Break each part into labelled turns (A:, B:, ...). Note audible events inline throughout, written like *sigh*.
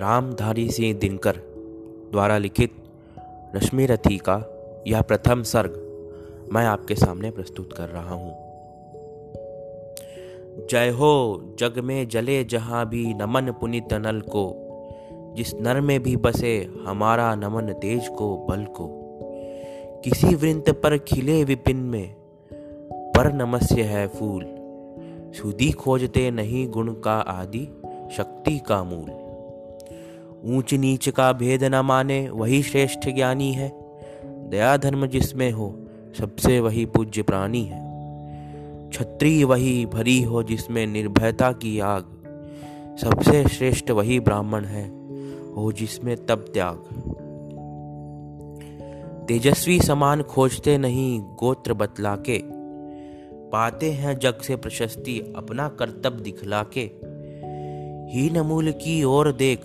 A: रामधारी सिंह दिनकर द्वारा लिखित रश्मि रथी का यह प्रथम सर्ग मैं आपके सामने प्रस्तुत कर रहा हूँ। जय हो जग में जले जहाँ भी नमन पुनित नल को, जिस नर में भी बसे हमारा नमन तेज को, बल को। किसी वृंत पर खिले विपिन में, पर नमस्य है फूल। सुधी खोजते नहीं गुण का आदि, शक्ति का मूल। ऊंच नीच का भेद न माने, वही श्रेष्ठ ज्ञानी है। दया धर्म जिसमें हो, सबसे वही पूज्य प्राणी है। छत्री वही भरी हो, जिसमें निर्भयता की आग। सबसे श्रेष्ठ वही ब्राह्मण है, हो जिसमें तब त्याग। तेजस्वी समान खोजते नहीं, गोत्र बतला के पाते हैं जग से प्रशस्ति, अपना कर्तव्य दिखला के ही नमूल की ओर देख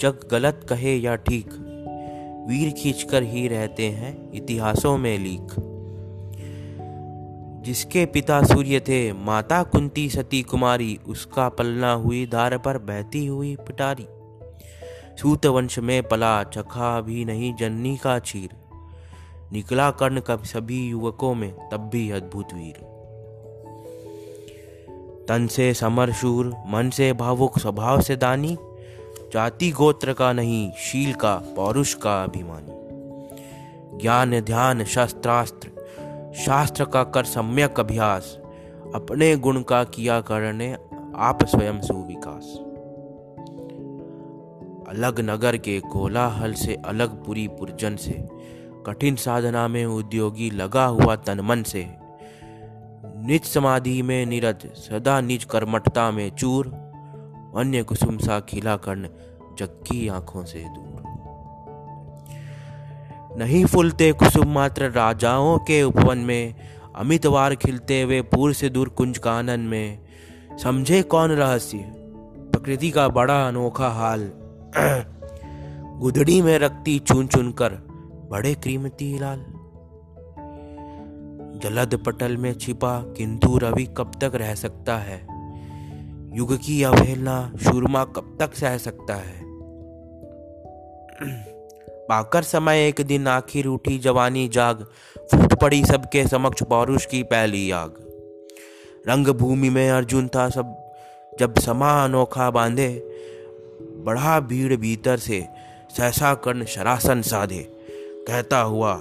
A: जग गलत कहे या ठीक, वीर खींचकर ही रहते हैं इतिहासों में लीक। जिसके पिता सूर्य थे, माता कुंती सती कुमारी, उसका पलना हुई धार पर बहती हुई पिटारी। सूत वंश में पला, चखा भी नहीं जन्नी का चीर। निकला कर्ण कब सभी युवकों में, तब भी अद्भुत वीर। तन से समर शूर, मन से भावुक, स्वभाव से दानी जाति गोत्र का नहीं, शील का, पौरुष का अभिमानी। ज्ञान, ध्यान, शस्त्रास्त्र, शास्त्र का कर सम्यक अभ्यास, अपने गुण का किया करने आप स्वयं सुविकास अलग नगर के कोलाहल से अलग पूरी पुरजन से, कठिन साधना में उद्योगी लगा हुआ तनमन से, निज समाधि में निरत, सदा निज कर्मठता में चूर अन्य कुसुम सा खिला कर्ण जग की आँखों से दूर। नहीं फूलते कुसुम मात्र राजाओं के उपवन में अमितवार खिलते हुए पूर्व से दूर कुंज कानन में। समझे कौन रहस्य? प्रकृति का बड़ा अनोखा हाल। *clears throat* गुदड़ी में रखती चुन चुन कर, बड़े कीमती लाल। जलद पटल में छिपा, किंतु रवि कब तक रह सकता है? युग की अवहेलना शूरमा कब तक सह सकता है? पाकर समय एक दिन आखिर उठी जवानी जाग, फूट पड़ी सबके समक्ष पौरुष की पहली आग। रंग भूमि में अर्जुन था सब, जब समा अनोखा बांधे बढ़ा भीड़ भीतर से सहसा कर्ण शरासन साधे। कहता हुआ,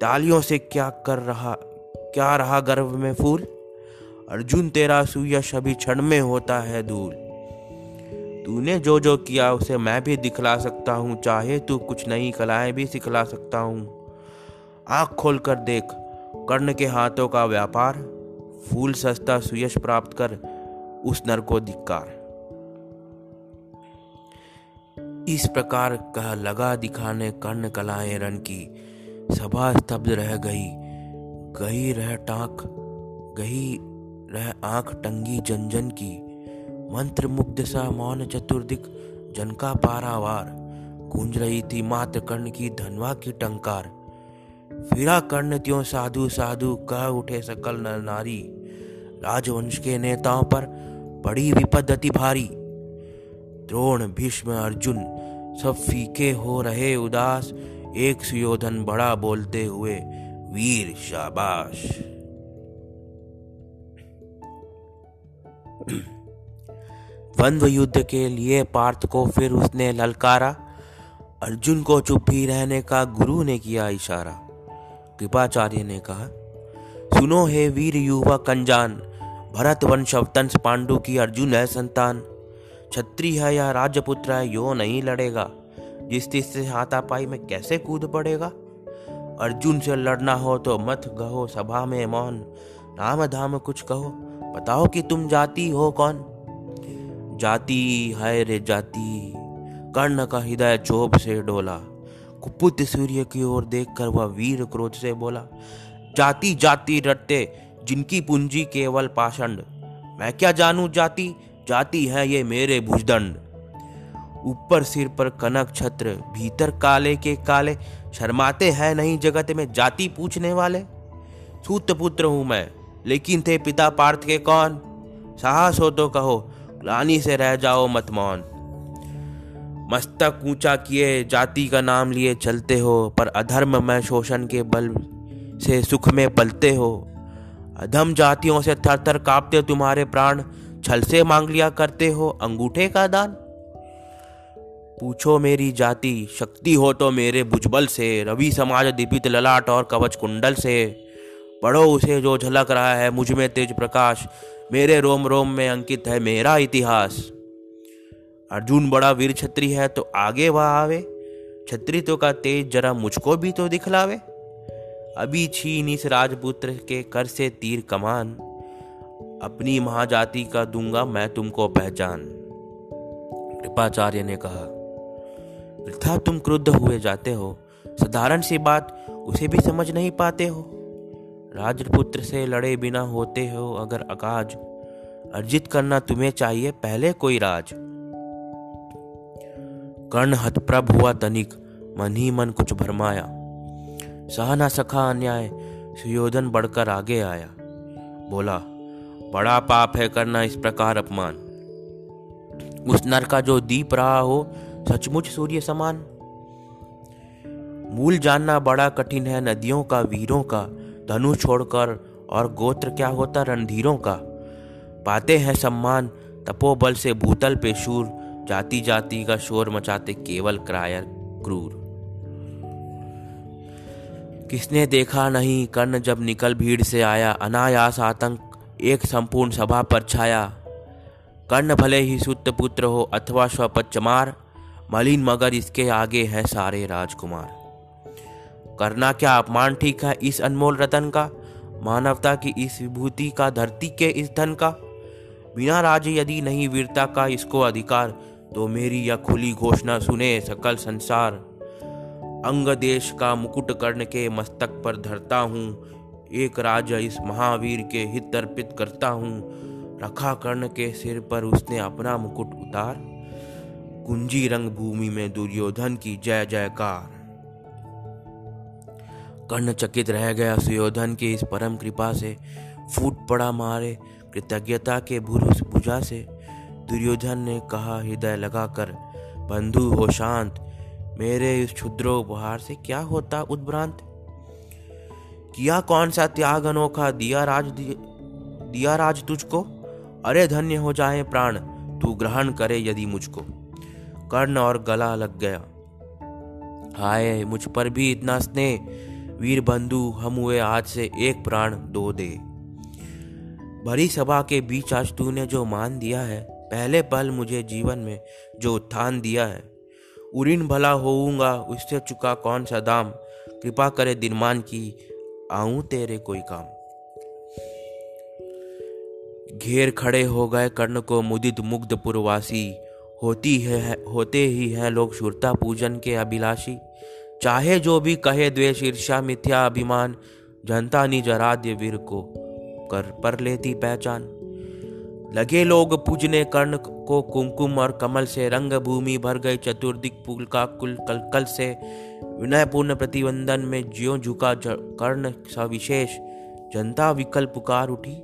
A: तालियों से क्या कर रहा, क्या रहा गर्भ में फूल? अर्जुन तेरा सुयश अभी क्षण में होता है धूल तूने जो जो किया, उसे मैं भी दिखला सकता हूँ। चाहे तू कुछ नई कलाएँ भी सिखला सकता हूँ। आँख खोल कर देख, कर्ण के हाथों का व्यापार, फूल सस्ता सुयश प्राप्त कर, उस नर को धिक्कार। इस प्रकार कह लगा दिखाने कर्ण कलाएँ रण की। सभा स्तब्ध रह गई गई रह टाक, गई रह आँख टंगी जन जन की। मंत्र मुग्ध सा मौन चतुर्दिक, जन का पारावार। गूंज रही थी मात्र कर्ण की धनवा की टंकार। फिरा कर्ण त्यों साधु साधु कह उठे सकल नर नारी। राजवंश के नेताओं पर बड़ी विपद अति भारी। द्रोण, भीष्म, अर्जुन सब फीके हो रहे उदास। एक सुयोधन बड़ा बोलते हुए, वीर शाबाश। *clears throat* द्वंद्व युद्ध के लिए पार्थ को फिर उसने ललकारा। अर्जुन को चुप ही रहने का गुरु ने किया इशारा। कृपाचार्य ने कहा, सुनो हे वीर युवा कंजान भरत वंश अवतंस पांडु की अर्जुन है संतान। छत्री है या राजपुत्र है, यो नहीं लड़ेगा। जिस तीस से हाथापाई में कैसे कूद पड़ेगा? अर्जुन से लड़ना हो तो मत गहो सभा में मौन। नाम धाम कुछ कहो बताओ कि तुम जाति हो कौन? जाति हाय रे जाति, कर्ण का हृदय चोप से डोला, कुपुत सूर्य की ओर देखकर वह वीर क्रोध से बोला, जाति जाति रटते जिनकी पूंजी केवल पाषंड। मैं क्या जानू जाति? जाति है ये मेरे भुजदंड। ऊपर सिर पर कनक छत्र, भीतर काले के काले, शर्माते हैं नहीं जगत में जाति पूछने वाले? सूत पुत्र हूँ मैं लेकिन थे पिता पार्थ के कौन? साहस हो तो कहो, ग्लानी से रह जाओ मत मौन। मस्तक ऊँचा किए, जाति का नाम लिए चलते हो, पर अधर्म में शोषण के बल से सुख में पलते हो। अधम जातियों से थर थर कांपते तुम्हारे प्राण छल से मांग लिया करते हो, अंगूठे का दान। पूछो मेरी जाति, शक्ति हो तो मेरे भुजबल से, रवि समाज दीपित ललाट और कवच कुंडल से। पढ़ो उसे जो झलक रहा है, मुझमें तेज प्रकाश। मेरे रोम रोम में अंकित है मेरा इतिहास। अर्जुन बड़ा वीर छत्री है तो आगे वह आवे। छत्रित्व का तेज जरा मुझको भी तो दिखलावे। अभी छीन इस राजपुत्र के कर से तीर कमान। अपनी महाजाति का दूँगा मैं तुमको पहचान। कृपाचार्य ने कहा, वृथा तुम क्रुद्ध हुए जाते हो। साधारण सी बात, उसे भी समझ नहीं पाते हो। राजपुत्र से लड़े बिना होते हो अगर अकाज। अर्जित करना तुम्हें चाहिए पहले कोई राज। कर्ण हतप्रभ हुआ तनिक, मन ही मन कुछ भरमाया। सह न सखा अन्याय, सुयोधन बढ़कर आगे आया। बोला, बड़ा पाप है करना इस प्रकार अपमान। उस नर का जो दीप रहा हो, सचमुच सूर्य समान। मूल जानना बड़ा कठिन है नदियों का, वीरों का। धनुष छोड़कर, और गोत्र क्या होता रणधीरों का? पाते हैं सम्मान, तपोबल से भूतल पे शूर जाति जाति का शोर मचाते केवल क्रायर क्रूर। किसने देखा नहीं, कर्ण जब निकल भीड़ से आया, अनायास आतंक एक संपूर्ण सभा पर छाया। कर्ण भले ही सुत पुत्र हो अथवा स्वपचमार मलिन मगर इसके आगे हैं सारे राजकुमार। करना क्या अपमान ठीक है इस अनमोल रतन का? मानवता की इस विभूति का, धरती के इस धन का? बिना राज यदि नहीं वीरता का इसको अधिकार तो मेरी यह खुली घोषणा सुने सकल संसार। अंग देश का मुकुट कर्ण के मस्तक पर धरता हूँ, एक राज इस महावीर के हित अर्पित करता हूँ। रखा कर्ण के सिर पर उसने अपना मुकुट उतार। कुंजी रंग भूमि में दुर्योधन की जय जयकार। कर्ण चकित रह गया सुयोधन की इस परम कृपा से। फूट पड़ा मारे कृतज्ञता के भुरुस भुजा से। दुर्योधन ने कहा, हृदय लगाकर, बंधु हो शांत, मेरे इस क्षुद्रोपहार से क्या होता उद्भ्रांत? किया कौन सा त्याग अनोखा? दिया राज दिया राज तुझको? अरे धन्य हो जाए प्राण, तू ग्रहण करे यदि मुझको। कर्ण और गला लग गया। हाय, मुझ पर भी इतना स्नेह वीर बंधु, हम हुए आज से एक प्राण दो दे। भरी सभा के बीच आज तूने जो मान दिया है, पहले पल मुझे जीवन में जो उत्थान दिया है। उरीन भला होऊँगा, उससे चुका कौन सा दाम? कृपा करे दिनमान की, आऊँ तेरे कोई काम। घेर खड़े हो गए कर्ण को मुदित मुग्ध पुरवासी। होती है, होते ही है लोग शुरता पूजन के अभिलाषी। चाहे जो भी कहे द्वेष ईर्षा मिथ्या, अभिमान, जनता निज आराध्य वीर को कर पर लेती पहचान। लगे लोग पूजने कर्ण को कुमकुम और कमल से रंग भूमि भर गई चतुर्दिक पुल का कुल कल कल से विनयपूर्ण प्रतिबंधन में ज्यो झुका कर्ण सविशेष, जनता विकल्प पुकार उठी।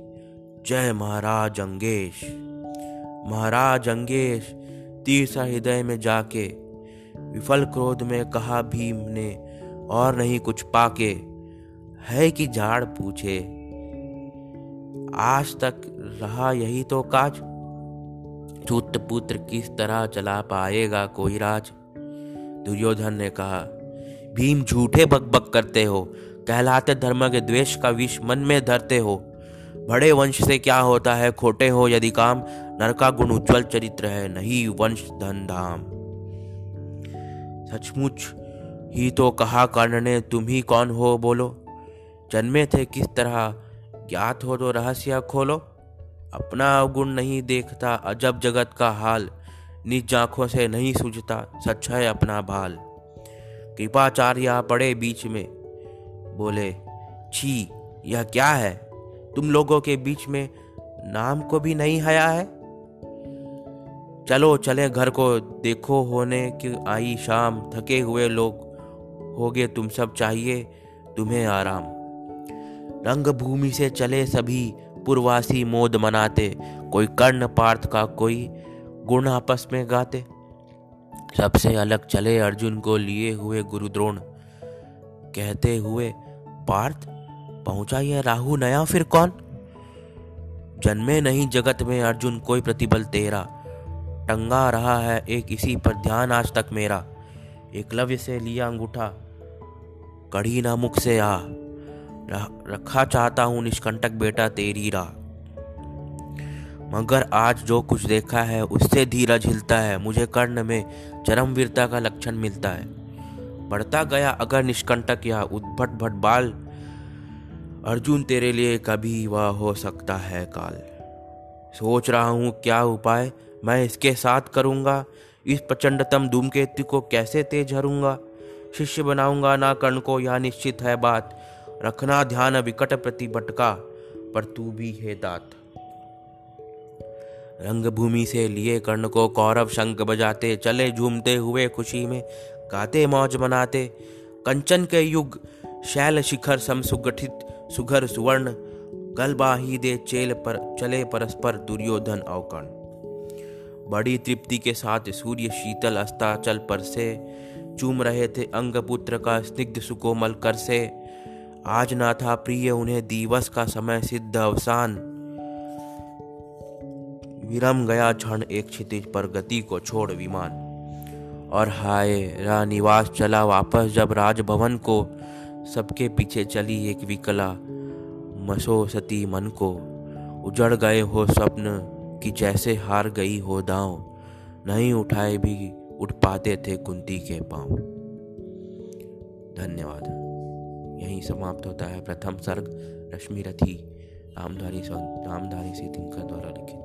A: जय महाराज अंगेश महाराज अंगेश, तीर्थ हृदय में जाके विफल क्रोध में कहा भीम ने, और नहीं कुछ पाके, है कि झाड़ पूछे। आज तक रहा यही तो काज सूत पुत्र किस तरह चला पाएगा कोई राज? दुर्योधन ने कहा, भीम झूठे बक बक करते हो, कहलाते धर्म के द्वेष का विष मन में धरते हो। बड़े वंश से क्या होता है, खोटे हो यदि काम नरका गुण उज्जवल चरित्र है, नहीं वंश धन धाम। सचमुच ही तो कहा कर्ण ने तुम ही कौन हो? बोलो। जन्मे थे किस तरह? ज्ञात हो तो रहस्य खोलो। अपना अवगुण नहीं देखता, अजब जगत का हाल। निज आँखों से नहीं सूझता, सच है अपना भाल। कृपाचार्य पड़े बीच में। बोले, छी, यह क्या है? तुम लोगों के बीच में नाम को भी नहीं हया है? चलो, चले घर को। देखो होने की आई शाम। थके हुए लोग होगे, तुम सब चाहिए तुम्हें आराम। रंग भूमि से चले सभी पूर्वासी मोद मनाते। कोई कर्ण पार्थ का कोई गुण आपस में गाते। सबसे अलग चले अर्जुन को लिए हुए गुरुद्रोण। कहते हुए, पार्थ, पहुँचा यह राहु नया फिर कौन? जन्मे नहीं जगत में अर्जुन कोई प्रतिबल तेरा। टंगा रहा है, एक इसी पर ध्यान आज तक मेरा। एकलव्य से लिया अंगूठा, कड़ी ना मुख से आ। रखा चाहता हूँ निष्कंटक बेटा तेरी राह। मगर आज जो कुछ देखा है, उससे धीरज हिलता है। मुझे कर्ण में चरम वीरता का लक्षण मिलता है। बढ़ता गया अगर निष्कंटक या उद्भट भट बाल अर्जुन तेरे लिए कभी वह हो सकता है काल। सोच रहा हूँ क्या उपाय मैं इसके साथ करूँगा। इस प्रचंडतम धूमकेतु को कैसे तेज हरूँगा? शिष्य बनाऊँगा ना कर्ण को, यह निश्चित है बात। रखना ध्यान विकट प्रति भटका, पर तू भी है दात। रंगभूमि से लिए कर्ण को कौरव शंख बजाते, चले झूमते हुए खुशी में, गाते मौज मनाते। कंचन के युग, शैल शिखर सम सुगठित, सुघर सुवर्ण गलबाही दे चेल पर, चले परस्पर दुर्योधन अवकर्ण। बड़ी तृप्ति के साथ सूर्य शीतल अस्ताचल पर से चूम रहे थे अंग पुत्र का स्निग्ध सुकोमल कर से। आज ना था प्रिय उन्हें दिवस का समय सिद्ध अवसान। विरम गया क्षण एक क्षितिज पर गति को छोड़ विमान। और हाय रा निवास चला वापस जब राजभवन को सबके पीछे चली एक विकला। मसो सती मन को उजड़ गए हो स्वप्न। कि जैसे हार गई हो दाव, नहीं उठाए भी उठ पाते थे कुंती के पाँव। धन्यवाद। यही समाप्त होता है प्रथम सर्ग रश्मि रथी रामधारी रामधारी सिंह तिनकर द्वारा लिखित।